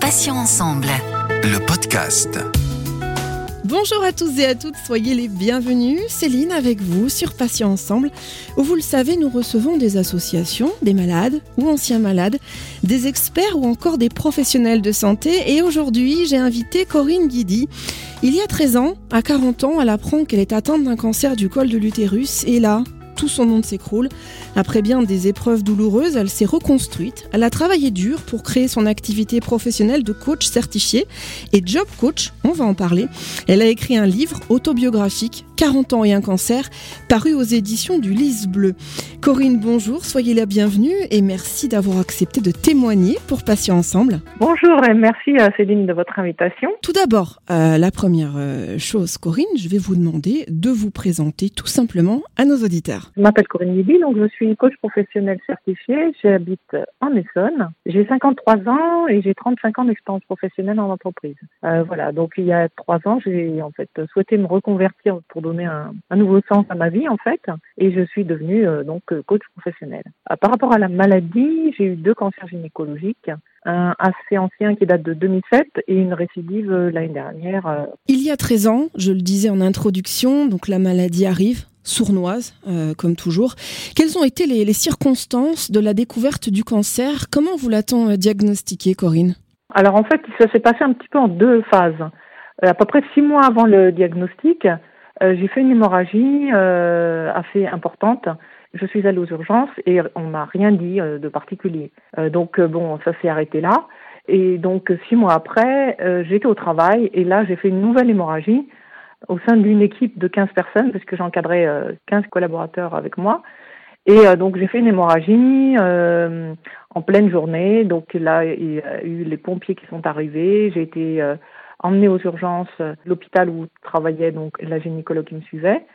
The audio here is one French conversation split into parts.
Patients ensemble. Le podcast. Bonjour à tous et à toutes, soyez les bienvenus. Céline avec vous sur Patients Ensemble, où vous le savez, nous recevons des associations, des malades ou anciens malades, des experts ou encore des professionnels de santé. Et aujourd'hui, j'ai invité Corinne Guidi. Il y a 13 ans, à 40 ans, elle apprend qu'elle est atteinte d'un cancer du col de l'utérus. Et là, tout son monde s'écroule. Après bien des épreuves douloureuses, elle s'est reconstruite. Elle a travaillé dur pour créer son activité professionnelle de coach certifié et job coach, on va en parler. Elle a écrit un livre autobiographique 40 ans et un cancer, paru aux éditions du Lys Bleu. Corinne, bonjour, soyez la bienvenue et merci d'avoir accepté de témoigner pour Patients Ensemble. Bonjour et merci à Céline de votre invitation. Tout d'abord, euh, la première euh, chose, Corinne, je vais vous demander de vous présenter tout simplement à nos auditeurs. Je m'appelle Corinne Liby, donc je suis coach professionnel certifié. J'habite en Essonne. J'ai 53 ans et j'ai 35 ans d'expérience professionnelle en entreprise. Euh, voilà, donc il y a trois ans, j'ai en fait souhaité me reconvertir pour donner un, un, nouveau sens à ma vie en fait, et je suis devenue euh, donc coach professionnel. Euh, par rapport à la maladie, j'ai eu deux cancers gynécologiques, un assez ancien qui date de 2007 et une récidive euh, l'année dernière. euh. Il y a 13 ans, je le disais en introduction, donc la maladie arrive, sournoise, euh, comme toujours. Quelles ont été les, les circonstances de la découverte du cancer? Comment vous l'a-t-on euh, diagnostiqué, Corinne? Alors en fait, ça s'est passé un petit peu en deux phases. Euh, à peu près six mois avant le diagnostic, euh, j'ai fait une hémorragie euh, assez importante. Je suis allée aux urgences et on m'a rien dit euh, de particulier. Euh, donc bon, ça s'est arrêté là. Et donc six mois après, j'étais au travail et là j'ai fait une nouvelle hémorragie au sein d'une équipe de 15 personnes parce que j'encadrais euh, 15 collaborateurs avec moi. Et donc j'ai fait une hémorragie en pleine journée. Donc là il y a eu les pompiers qui sont arrivés. J'ai été emmenée aux urgences, euh, l'hôpital où travaillait donc la gynécologue qui me suivait.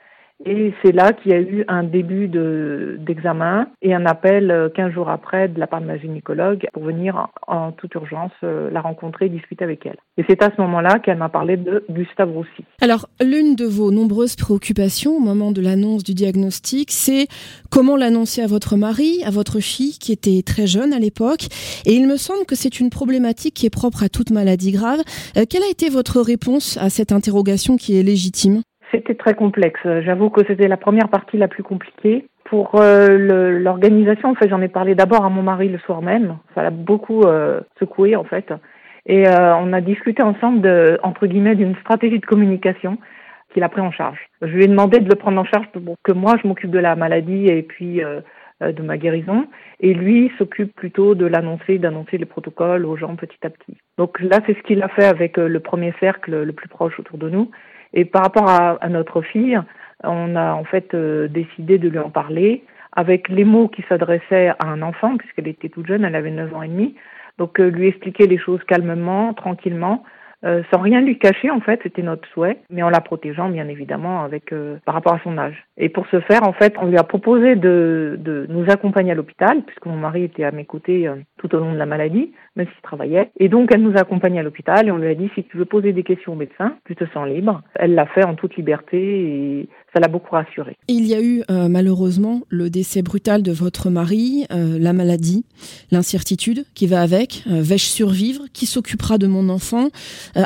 Et c'est là qu'il y a eu un début de d'examen et un appel euh, 15 jours après de la part de ma gynécologue pour venir en, en toute urgence euh, la rencontrer et discuter avec elle. Et c'est à ce moment-là qu'elle m'a parlé de Gustave Roussy. Alors, l'une de vos nombreuses préoccupations au moment de l'annonce du diagnostic, c'est comment l'annoncer à votre mari, à votre fille qui était très jeune à l'époque. Et il me semble que c'est une problématique qui est propre à toute maladie grave. Euh, quelle a été votre réponse à cette interrogation qui est légitime? C'était très complexe. J'avoue que c'était la première partie la plus compliquée. Pour euh, l'organisation, en fait, j'en ai parlé d'abord à mon mari le soir même. Ça l'a beaucoup euh, secoué, en fait. Et euh, on a discuté ensemble, entre guillemets, d'une stratégie de communication qu'il a pris en charge. Je lui ai demandé de le prendre en charge pour que moi, je m'occupe de la maladie et puis de ma guérison. Et lui s'occupe plutôt de l'annoncer, d'annoncer les protocoles aux gens petit à petit. Donc là, c'est ce qu'il a fait avec le premier cercle le plus proche autour de nous. Et par rapport à, à notre fille, on a en fait euh, décidé de lui en parler avec les mots qui s'adressaient à un enfant, puisqu'elle était toute jeune, elle avait 9 ans et demi. Donc euh, lui expliquer les choses calmement, tranquillement, euh, sans rien lui cacher en fait, c'était notre souhait, mais en la protégeant bien évidemment avec euh, par rapport à son âge. Et pour ce faire, en fait, on lui a proposé de, de nous accompagner à l'hôpital, puisque mon mari était à mes côtés euh, tout au long de la maladie, même s'il travaillait. Et donc elle nous a accompagnés à l'hôpital et on lui a dit si tu veux poser des questions au médecin, tu te sens libre. Elle l'a fait en toute liberté et ça l'a beaucoup rassurée. Il y a eu euh, malheureusement le décès brutal de votre mari, euh, la maladie, l'incertitude qui va avec. Euh, Vais-je survivre Qui s'occupera de mon enfant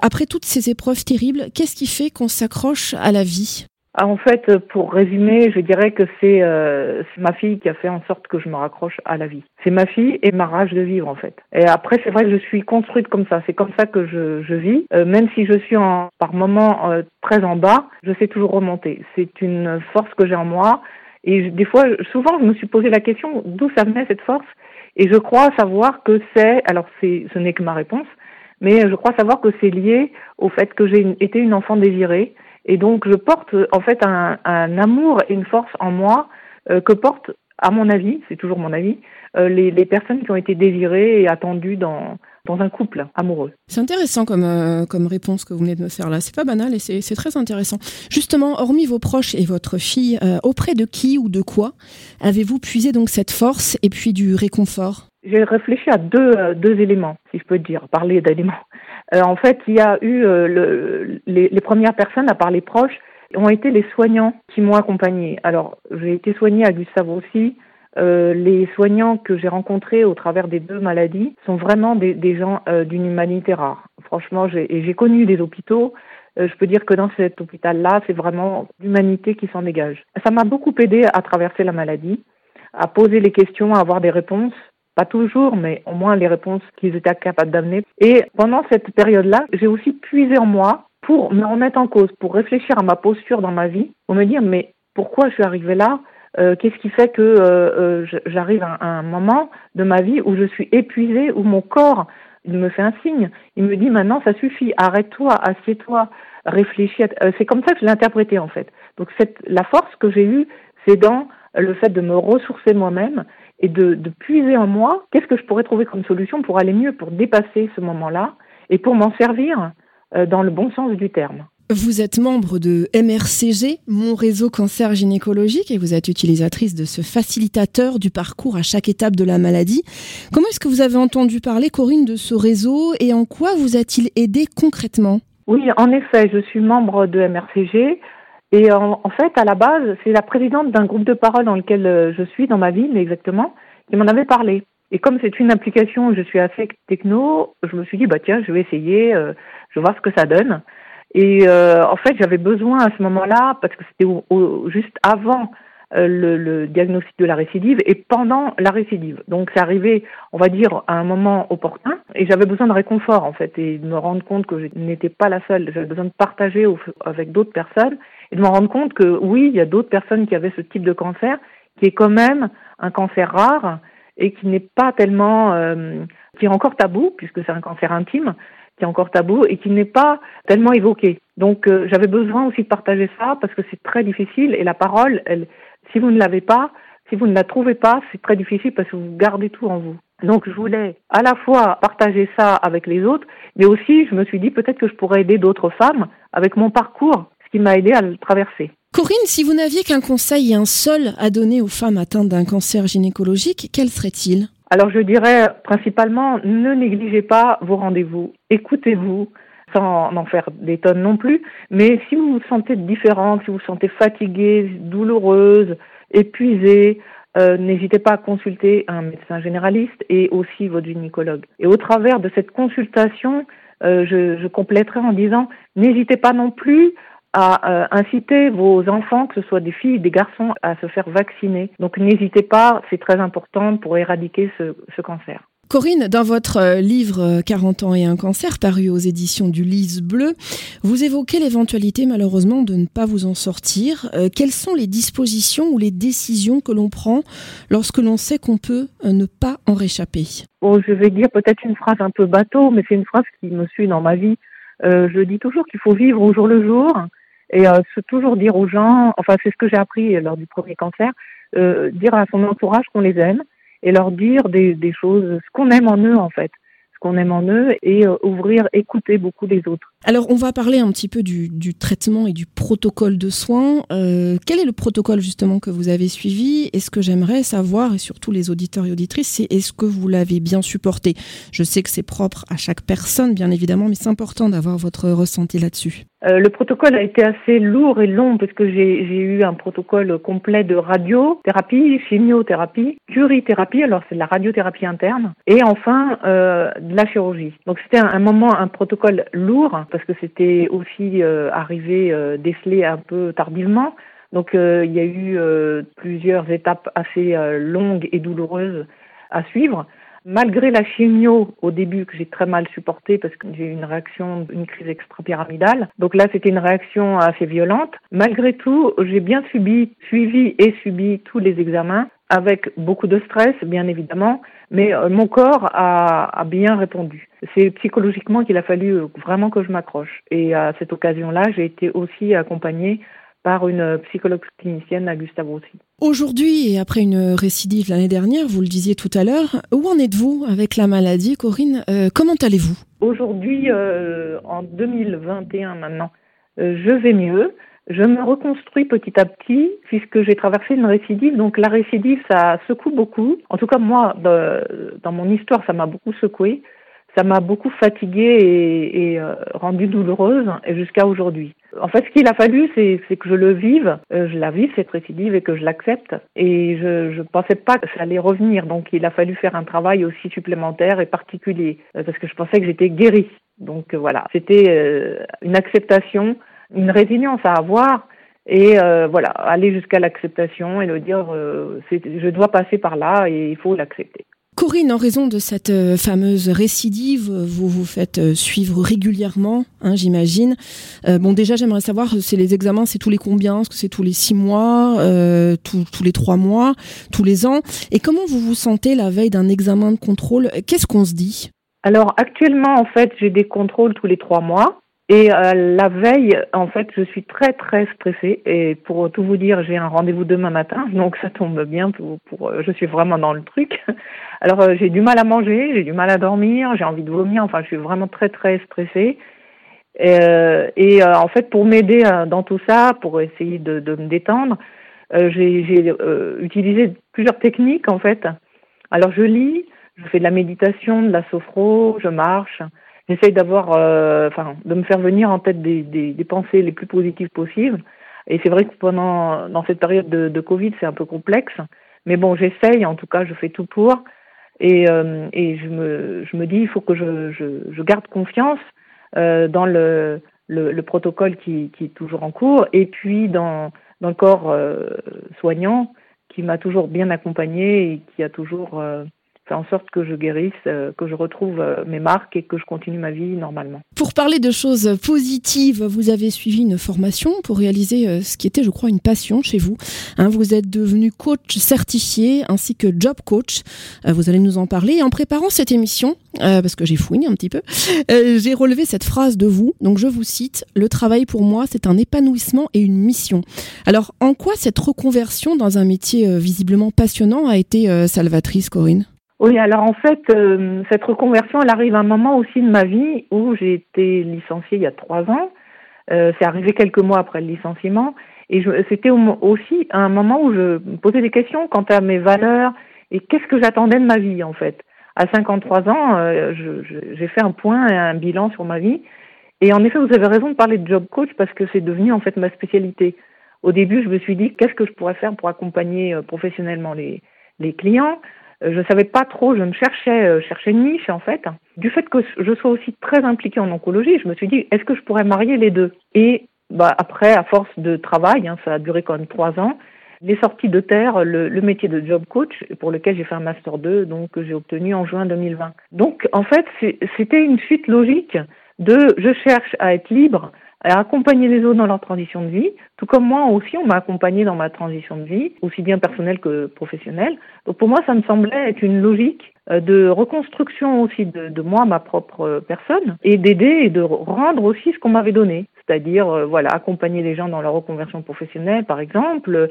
Après toutes ces épreuves terribles, qu'est-ce qui fait qu'on s'accroche à la vie? Ah, en fait, pour résumer, je dirais que c'est euh, ma fille qui a fait en sorte que je me raccroche à la vie. C'est ma fille et ma rage de vivre en fait. Et après, c'est vrai que je suis construite comme ça. C'est comme ça que je, je vis. Euh, même si je suis en, par moments euh, très en bas, je sais toujours remonter. C'est une force que j'ai en moi. Et des fois, souvent, je me suis posé la question d'où ça venait cette force? Et je crois savoir que c'est, alors ce n'est que ma réponse, mais je crois savoir que c'est lié au fait que j'ai été une enfant désirée et donc, je porte en fait un, amour et une force en moi euh, que portent, à mon avis, c'est toujours mon avis, euh, les, personnes qui ont été désirées et attendues dans, dans un couple amoureux. C'est intéressant comme, euh, comme réponse que vous venez de me faire là. C'est pas banal et c'est très intéressant. Justement, hormis vos proches et votre fille, auprès de qui ou de quoi avez-vous puisé donc cette force et puis du réconfort? J'ai réfléchi à deux, euh, deux éléments, si je peux dire, parler d'éléments. Euh, en fait, il y a eu euh, le, les, premières personnes, à part les proches, ont été les soignants qui m'ont accompagnée. Alors, j'ai été soignée à Gustave aussi les soignants que j'ai rencontrés au travers des deux maladies sont vraiment des, gens d'une humanité rare. Franchement, j'ai connu des hôpitaux. Je peux dire que dans cet hôpital-là, c'est vraiment l'humanité qui s'en dégage. Ça m'a beaucoup aidé à traverser la maladie, à poser les questions, à avoir des réponses. Pas toujours, mais au moins les réponses qu'ils étaient capables d'amener. Et pendant cette période-là, j'ai aussi puisé en moi pour me remettre en cause, pour réfléchir à ma posture dans ma vie, pour me dire mais pourquoi je suis arrivée là? Euh, qu'est-ce qui fait que euh, euh, j'arrive à, un moment de ma vie où je suis épuisée, où mon corps me fait un signe, il me dit maintenant ça suffit, arrête-toi, assieds-toi, réfléchis. c'est comme ça que je l'ai interprété en fait. Donc la force que j'ai eue, c'est dans le fait de me ressourcer moi-même et de, de puiser en moi qu'est-ce que je pourrais trouver comme solution pour aller mieux, pour dépasser ce moment-là et pour m'en servir dans le bon sens du terme. Vous êtes membre de MRCG, mon réseau cancer gynécologique, et vous êtes utilisatrice de ce facilitateur du parcours à chaque étape de la maladie. Comment est-ce que vous avez entendu parler, Corinne, de ce réseau et en quoi vous a-t-il aidé concrètement? Oui, en effet, je suis membre de MRCG. Et en, fait, à la base, c'est la présidente d'un groupe de parole dans lequel euh, je suis, dans ma ville exactement, qui m'en avait parlé. Et comme c'est une application où je suis assez techno, je me suis dit, bah tiens, je vais essayer, euh, je vais voir ce que ça donne. Et euh, en fait, j'avais besoin à ce moment-là, parce que c'était juste avant euh, le, le, diagnostic de la récidive et pendant la récidive. Donc c'est arrivé, on va dire, à un moment opportun et j'avais besoin de réconfort en fait et de me rendre compte que je n'étais pas la seule. J'avais besoin de partager avec d'autres personnes et de me rendre compte que oui, il y a d'autres personnes qui avaient ce type de cancer qui est quand même un cancer rare et qui n'est pas tellement, euh, qui est encore tabou puisque c'est un cancer intime, qui est encore tabou et qui n'est pas tellement évoqué. Donc euh, j'avais besoin aussi de partager ça parce que c'est très difficile et la parole, elle, si vous ne l'avez pas, si vous ne la trouvez pas, c'est très difficile parce que vous gardez tout en vous. Donc je voulais à la fois partager ça avec les autres, mais aussi je me suis dit peut-être que je pourrais aider d'autres femmes avec mon parcours, qui m'a aidé à le traverser. Corinne, si vous n'aviez qu'un conseil et un seul à donner aux femmes atteintes d'un cancer gynécologique, quel serait-il? Alors je dirais principalement, ne négligez pas vos rendez-vous, écoutez-vous, sans en faire des tonnes non plus, mais si vous vous sentez différente, si vous vous sentez fatiguée, douloureuse, épuisée, euh, n'hésitez pas à consulter un médecin généraliste et aussi votre gynécologue. Et au travers de cette consultation, euh, je, je compléterai en disant, n'hésitez pas non plus à euh, inciter vos enfants, que ce soit des filles des garçons, à se faire vacciner. Donc n'hésitez pas, c'est très important pour éradiquer ce, ce cancer. Corinne, dans votre euh, livre 40 euh, ans et un cancer, paru aux éditions du Lys Bleu, vous évoquez l'éventualité malheureusement de ne pas vous en sortir. quelles sont les dispositions ou les décisions que l'on prend lorsque l'on sait qu'on peut ne pas en réchapper? Bon, je vais dire peut-être une phrase un peu bateau, mais c'est une phrase qui me suit dans ma vie. je dis toujours qu'il faut vivre au jour le jour, et euh, toujours dire aux gens, enfin c'est ce que j'ai appris lors du premier cancer, euh, dire à son entourage qu'on les aime et leur dire des, des choses, ce qu'on aime en eux en fait qu'on aime en eux et euh, ouvrir, écouter beaucoup les autres. Alors on va parler un petit peu du, traitement et du protocole de soins. Euh, quel est le protocole justement que vous avez suivi? Et ce que j'aimerais savoir, et surtout les auditeurs et auditrices, c'est est-ce que vous l'avez bien supporté? Je sais que c'est propre à chaque personne, bien évidemment, mais c'est important d'avoir votre ressenti là-dessus. Euh, le protocole a été assez lourd et long parce que j'ai eu un protocole complet de radiothérapie, chimiothérapie, curithérapie, alors c'est de la radiothérapie interne, et enfin euh, de la chirurgie. Donc c'était un, moment, un protocole lourd parce que c'était aussi euh, arrivé euh, décelé un peu tardivement. Donc euh, il y a eu plusieurs étapes assez longues et douloureuses à suivre malgré la chimio au début que j'ai très mal supporté parce que j'ai eu une réaction, une crise extrapyramidale. Donc là, c'était une réaction assez violente. Malgré tout, j'ai bien subi, suivi et subi tous les examens avec beaucoup de stress, bien évidemment, mais mon corps a bien répondu. C'est psychologiquement qu'il a fallu vraiment que je m'accroche. Et à cette occasion-là, j'ai été aussi accompagnée par une psychologue clinicienne à Gustave. Aujourd'hui, et après une récidive l'année dernière, vous le disiez tout à l'heure, où en êtes-vous avec la maladie, Corinne? Euh, Comment allez-vous? Aujourd'hui, euh, en 2021 maintenant, euh, je vais mieux. Je me reconstruis petit à petit puisque j'ai traversé une récidive. Donc la récidive, ça secoue beaucoup. En tout cas, moi, dans mon histoire, ça m'a beaucoup secoué ça m'a beaucoup fatiguée et, et euh, rendue douloureuse jusqu'à aujourd'hui. en fait, ce qu'il a fallu, c'est que je le vive, euh, je la vive cette récidive et que je l'accepte. Et je ne pensais pas que ça allait revenir. Donc, il a fallu faire un travail aussi supplémentaire et particulier euh, parce que je pensais que j'étais guérie. Donc voilà, c'était une acceptation, une résilience à avoir et voilà, aller jusqu'à l'acceptation et le dire, je dois passer par là et il faut l'accepter. Corinne, en raison de cette euh, fameuse récidive, vous vous faites euh, suivre régulièrement, hein, j'imagine. Euh, bon, déjà, j'aimerais savoir, c'est les examens, c'est tous les combien? Est-ce que c'est tous les six mois, tous, les trois mois, tous les ans? Et comment vous vous sentez la veille d'un examen de contrôle? Qu'est-ce qu'on se dit? Alors, actuellement, en fait, j'ai des contrôles tous les trois mois. Et la veille, en fait, je suis très très stressée. Et pour tout vous dire, j'ai un rendez-vous demain matin, donc ça tombe bien. Pour, pour je suis vraiment dans le truc. Alors euh, j'ai du mal à manger, j'ai du mal à dormir, j'ai envie de vomir, enfin je suis vraiment très très stressée. Et, euh, et euh, en fait pour m'aider dans tout ça, pour essayer de, de me détendre, j'ai utilisé plusieurs techniques en fait. Alors je lis, je fais de la méditation, de la sophro, je marche. J'essaye d'avoir, enfin, de me faire venir en tête des, des, des, pensées les plus positives possibles. Et c'est vrai que pendant, dans cette période de, de Covid, c'est un peu complexe. Mais bon, j'essaye, en tout cas, je fais tout pour. Et, euh, et je, me, je me dis, il faut que je, je, je garde confiance euh, dans le, le, le, protocole qui, qui est toujours en cours et puis dans, dans le corps euh, soignant qui m'a toujours bien accompagné et qui a toujours faire en sorte que je guérisse, euh, que je retrouve euh, mes marques et que je continue ma vie normalement. Pour parler de choses positives, vous avez suivi une formation pour réaliser euh, ce qui était, je crois, une passion chez vous. Hein, vous êtes devenu coach certifié ainsi que job coach. Vous allez nous en parler. en préparant cette émission, parce que j'ai fouiné un petit peu, j'ai relevé cette phrase de vous. Donc je vous cite Le travail pour moi, c'est un épanouissement et une mission. Alors, en quoi cette reconversion dans un métier visiblement passionnant a été salvatrice, Corinne? Oui, alors en fait, euh, cette reconversion, elle arrive à un moment aussi de ma vie où j'ai été licenciée il y a trois ans. Euh, c'est arrivé quelques mois après le licenciement. Et c'était aussi un moment où je me posais des questions quant à mes valeurs et qu'est-ce que j'attendais de ma vie en fait. À 53 ans, euh, j'ai fait un point et un bilan sur ma vie. Et en effet, vous avez raison de parler de job coach parce que c'est devenu en fait ma spécialité. Au début, je me suis dit qu'est-ce que je pourrais faire pour accompagner euh, professionnellement les, les clients? Euh, je savais pas trop, je me cherchais, euh, cherchais une niche en fait. Du fait que je sois aussi très impliquée en oncologie, je me suis dit, est-ce que je pourrais marier les deux? Et bah, après, à force de travail, hein, ça a duré quand même trois ans, les sorties de terre le, le, métier de job coach, pour lequel j'ai fait un master 2, donc j'ai obtenu en juin 2020. Donc en fait, c'était une suite logique de je cherche à être libre, à accompagner les autres dans leur transition de vie, tout comme moi aussi, on m'a accompagné dans ma transition de vie, aussi bien personnelle que professionnelle. Donc pour moi, ça me semblait être une logique euh, de reconstruction aussi de, moi, ma propre euh, personne, et d'aider et de rendre aussi ce qu'on m'avait donné, c'est-à-dire euh, voilà accompagner les gens dans leur reconversion professionnelle, par exemple,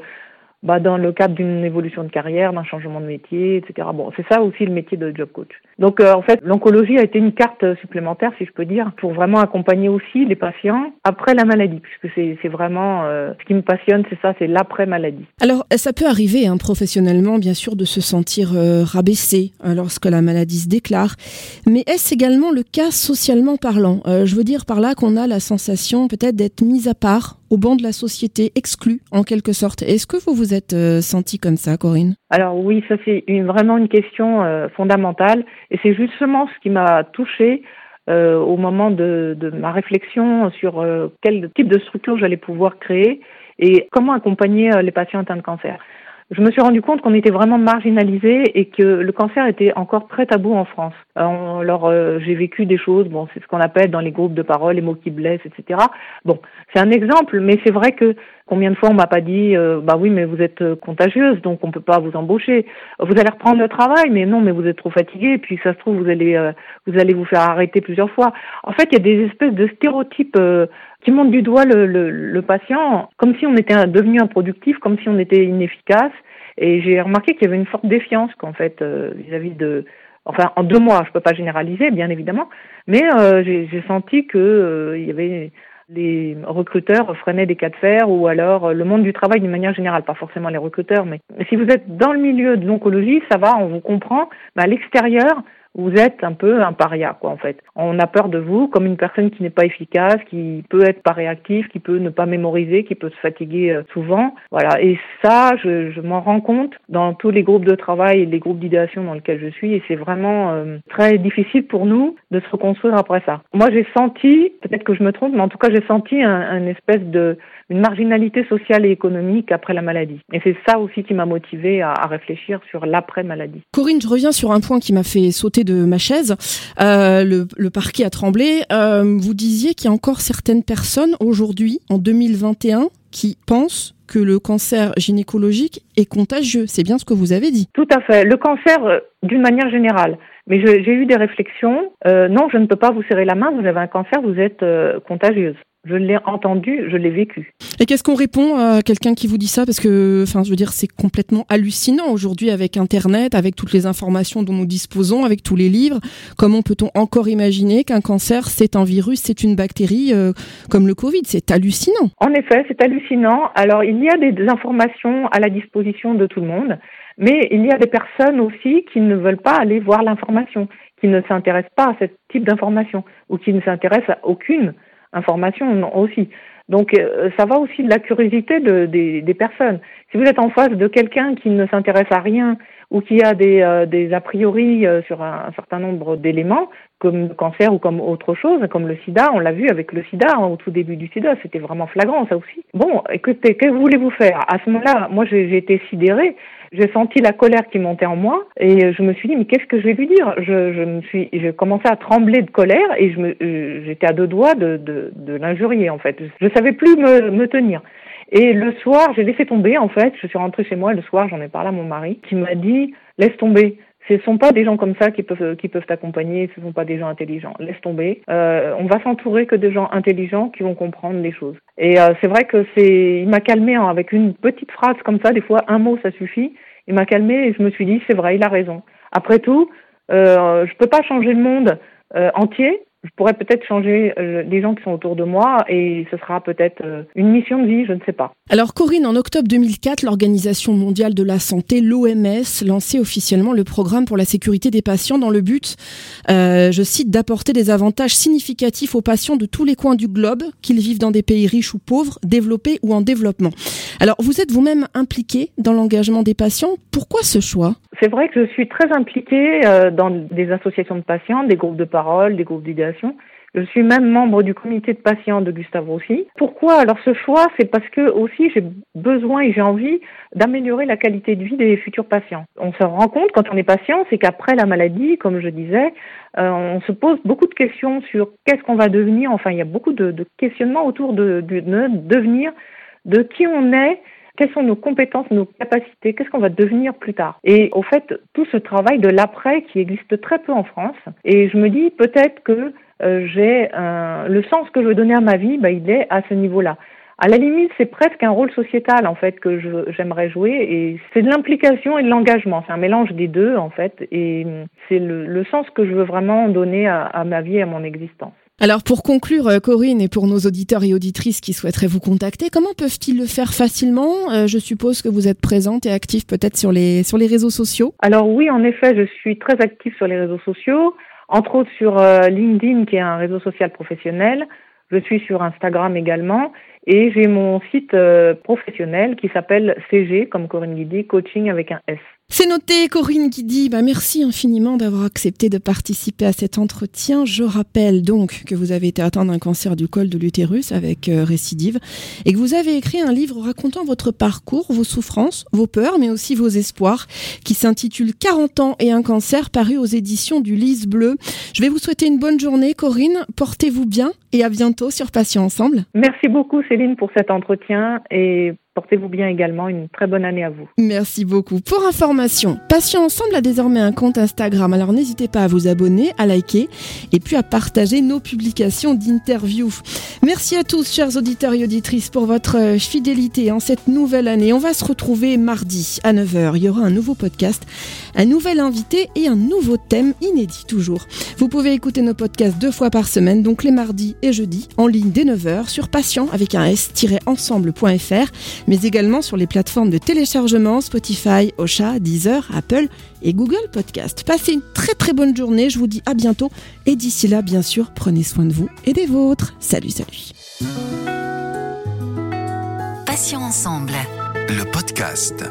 bah, dans le cadre d'une évolution de carrière, d'un changement de métier, etc. Bon, c'est ça aussi le métier de job coach. Donc euh, en fait, l'oncologie a été une carte supplémentaire, si je peux dire, pour vraiment accompagner aussi les patients après la maladie, puisque c'est vraiment euh, ce qui me passionne, c'est ça, c'est l'après maladie. Alors ça peut arriver hein, professionnellement, bien sûr, de se sentir euh, rabaissé hein, lorsque la maladie se déclare, mais est-ce également le cas socialement parlant? Je veux dire par là qu'on a la sensation peut-être d'être mis à part au banc de la société, exclu en quelque sorte. Est-ce que vous vous êtes euh, senti comme ça, Corinne? Alors oui, ça c'est vraiment une question euh, fondamentale. Et c'est justement ce qui m'a touchée euh, au moment de, de, ma réflexion sur quel type de structure j'allais pouvoir créer et comment accompagner les patients atteints de cancer je me suis rendu compte qu'on était vraiment marginalisé et que le cancer était encore très tabou en France. Alors, euh, j'ai vécu des choses, bon, c'est ce qu'on appelle dans les groupes de parole les mots qui blessent, etc. Bon, c'est un exemple, mais c'est vrai que combien de fois on m'a pas dit, euh, bah oui, mais vous êtes euh, contagieuse, donc on peut pas vous embaucher. Vous allez reprendre le travail, mais non, mais vous êtes trop fatigué, puis ça se trouve vous allez, vous allez vous faire arrêter plusieurs fois. En fait, il y a des espèces de stéréotypes qui montrent du doigt le, le, le patient, comme si on était devenu improductif, comme si on était inefficace. Et j'ai remarqué qu'il y avait une forte défiance qu'en fait vis-à-vis de enfin en deux mois, je peux pas généraliser bien évidemment, mais euh, j'ai senti que euh, il y avait les recruteurs freinaient des cas de fer ou alors euh, le monde du travail d'une manière générale, pas forcément les recruteurs, mais si vous êtes dans le milieu de l'oncologie, ça va, on vous comprend, mais à l'extérieur, vous êtes un peu un paria, quoi, en fait. On a peur de vous comme une personne qui n'est pas efficace, qui peut être pas réactive, qui peut ne pas mémoriser, qui peut se fatiguer euh, souvent. Voilà. Et ça, je, m'en rends compte dans tous les groupes de travail et les groupes d'idéation dans lesquels je suis. Et c'est vraiment euh, très difficile pour nous de se reconstruire après ça. Moi, j'ai senti, peut-être que je me trompe, mais en tout cas, j'ai senti un espèce de une marginalité sociale et économique après la maladie. Et c'est ça aussi qui m'a motivée à, à, réfléchir sur l'après-maladie. Corinne, je reviens sur un point qui m'a fait sauter de ma chaise. Euh, le, parquet a tremblé. Euh, vous disiez qu'il y a encore certaines personnes aujourd'hui, en 2021, qui pensent que le cancer gynécologique est contagieux. C'est bien ce que vous avez dit. Tout à fait. Le cancer, euh, d'une manière générale. Mais j'ai eu des réflexions. Non, je ne peux pas vous serrer la main. Vous avez un cancer, vous êtes contagieuse. Je l'ai entendu, je l'ai vécu. Et qu'est-ce qu'on répond à quelqu'un qui vous dit ça? Parce que, enfin, je veux dire, c'est complètement hallucinant aujourd'hui avec Internet, avec toutes les informations dont nous disposons, avec tous les livres. Comment peut-on encore imaginer qu'un cancer, c'est un virus, c'est une bactérie euh, comme le Covid? C'est hallucinant. En effet, c'est hallucinant. Alors, il y a des informations à la disposition de tout le monde, mais il y a des personnes aussi qui ne veulent pas aller voir l'information, qui ne s'intéressent pas à ce type d'information ou qui ne s'intéressent à aucune information aussi. Donc euh, ça va aussi de la curiosité de, des, personnes. Si vous êtes en face de quelqu'un qui ne s'intéresse à rien ou qui a des, euh, a priori euh, sur un, un, certain nombre d'éléments, comme le cancer ou comme autre chose, comme le sida, on l'a vu avec le sida hein, au tout début du sida, c'était vraiment flagrant ça aussi. Bon, écoutez, que voulez-vous faire? À ce moment-là, moi j'ai été sidérée j'ai senti la colère qui montait en moi et je me suis dit mais qu'est-ce que je vais lui dire? Je, je me suis j'ai commencé à trembler de colère et je me euh, j'étais à deux doigts de, de, de l'injurier en fait. Je savais plus me, me tenir. Et le soir j'ai laissé tomber en fait. Je suis rentrée chez moi le soir j'en ai parlé à mon mari qui m'a dit laisse tomber ce ne sont pas des gens comme ça qui peuvent qui peuvent t'accompagner, ce ne sont pas des gens intelligents. Laisse tomber. Euh, on va s'entourer que de gens intelligents qui vont comprendre les choses. Et euh, c'est vrai que c'est, il m'a calmé hein, avec une petite phrase comme ça. Des fois, un mot ça suffit. Il m'a calmé et je me suis dit c'est vrai, il a raison. Après tout, euh, je peux pas changer le monde euh, entier, je pourrais peut-être changer euh, les gens qui sont autour de moi et ce sera peut-être euh, une mission de vie, je ne sais pas. Alors Corinne, en octobre 2004, l'Organisation mondiale de la santé, l'OMS, lançait officiellement le programme pour la sécurité des patients dans le but, euh, je cite, d'apporter des avantages significatifs aux patients de tous les coins du globe, qu'ils vivent dans des pays riches ou pauvres, développés ou en développement. Alors vous êtes vous-même impliqué dans l'engagement des patients. Pourquoi ce choix? C'est vrai que je suis très impliquée euh, dans des associations de patients, des groupes de parole, des groupes Je suis même membre du comité de patients de Gustave Roussy. Pourquoi Alors ce choix, c'est parce que aussi j'ai besoin et j'ai envie d'améliorer la qualité de vie des futurs patients. On se rend compte quand on est patient, c'est qu'après la maladie, comme je disais, euh, on se pose beaucoup de questions sur qu'est-ce qu'on va devenir. Enfin, il y a beaucoup de, questionnements autour de devenir, de qui on est, quelles sont nos compétences, nos capacités, qu'est-ce qu'on va devenir plus tard. Et au fait, tout ce travail de l'après qui existe très peu en France, et je me dis peut-être que euh, j'ai le sens que je veux donner à ma vie, bah, il est à ce niveau-là. À la limite, c'est presque un rôle sociétal en fait que j'aimerais jouer et c'est de l'implication et de l'engagement. C'est un mélange des deux en fait et c'est le, le, sens que je veux vraiment donner à, à ma vie et à mon existence. Alors pour conclure, euh, Corinne, et pour nos auditeurs et auditrices qui souhaiteraient vous contacter, comment peuvent-ils le faire facilement? Euh, Je suppose que vous êtes présente et active peut-être sur les, sur les réseaux sociaux. Alors oui, en effet, je suis très active sur les réseaux sociaux, entre autres sur euh, LinkedIn, qui est un réseau social professionnel. Je suis sur Instagram également. Et j'ai mon site professionnel qui s'appelle CG, comme Corinne Guidi, coaching avec un S. C'est noté, Corinne qui dit bah merci infiniment d'avoir accepté de participer à cet entretien. Je rappelle donc que vous avez été atteint d'un cancer du col de l'utérus avec euh, récidive et que vous avez écrit un livre racontant votre parcours, vos souffrances, vos peurs, mais aussi vos espoirs, qui s'intitule 40 ans et un cancer, paru aux éditions du Lys Bleu. Je vais vous souhaiter une bonne journée, Corinne. Portez-vous bien et à bientôt sur Patient Ensemble. Merci beaucoup, Céline, pour cet entretien et Portez-vous bien également. Une très bonne année à vous. Merci beaucoup. Pour information, Patient Ensemble a désormais un compte Instagram. Alors n'hésitez pas à vous abonner, à liker et puis à partager nos publications d'interviews. Merci à tous, chers auditeurs et auditrices, pour votre fidélité en cette nouvelle année. On va se retrouver mardi à 9h. Il y aura un nouveau podcast, un nouvel invité et un nouveau thème inédit toujours. Vous pouvez écouter nos podcasts deux fois par semaine, donc les mardis et jeudis, en ligne dès 9h sur patient avec un s-ensemble.fr mais également sur les plateformes de téléchargement Spotify, Ocha, Deezer, Apple et Google Podcast. Passez une très très bonne journée, je vous dis à bientôt et d'ici là, bien sûr, prenez soin de vous et des vôtres. Salut, salut. Passions ensemble. Le podcast.